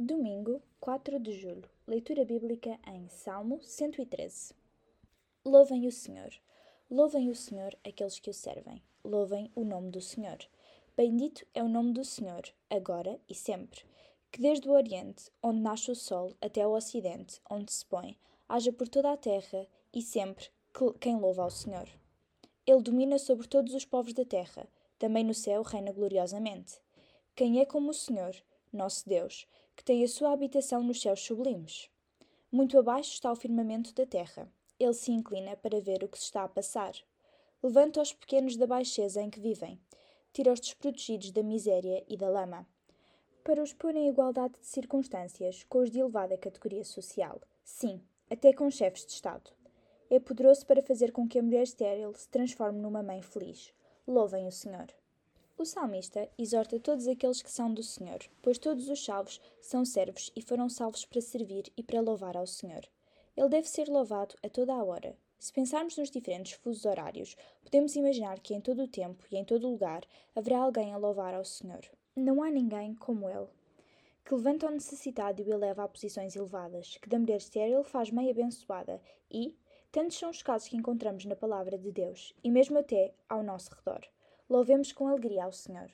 Domingo, 4 de julho. Leitura bíblica em Salmo 113. Louvem o Senhor. Louvem o Senhor aqueles que o servem. Louvem o nome do Senhor. Bendito é o nome do Senhor, agora e sempre. Que desde o Oriente, onde nasce o sol, até o Ocidente, onde se põe, haja por toda a terra e sempre quem louva ao Senhor. Ele domina sobre todos os povos da terra, também no céu reina gloriosamente. Quem é como o Senhor, nosso Deus, que tem a sua habitação nos céus sublimes. Muito abaixo está o firmamento da terra. Ele se inclina para ver o que se está a passar. Levanta os pequenos da baixeza em que vivem. Tira os desprotegidos da miséria e da lama. Para os pôr em igualdade de circunstâncias com os de elevada categoria social. Sim, até com chefes de Estado. É poderoso para fazer com que a mulher estéril se transforme numa mãe feliz. Louvem o Senhor. O salmista exorta todos aqueles que são do Senhor, pois todos os salvos são servos e foram salvos para servir e para louvar ao Senhor. Ele deve ser louvado a toda a hora. Se pensarmos nos diferentes fusos horários, podemos imaginar que em todo o tempo e em todo lugar haverá alguém a louvar ao Senhor. Não há ninguém como ele, que levanta o necessitado e o eleva a posições elevadas, que da mulher estéril faz meia abençoada e, tantos são os casos que encontramos na palavra de Deus, e mesmo até ao nosso redor. Louvemos com alegria ao Senhor.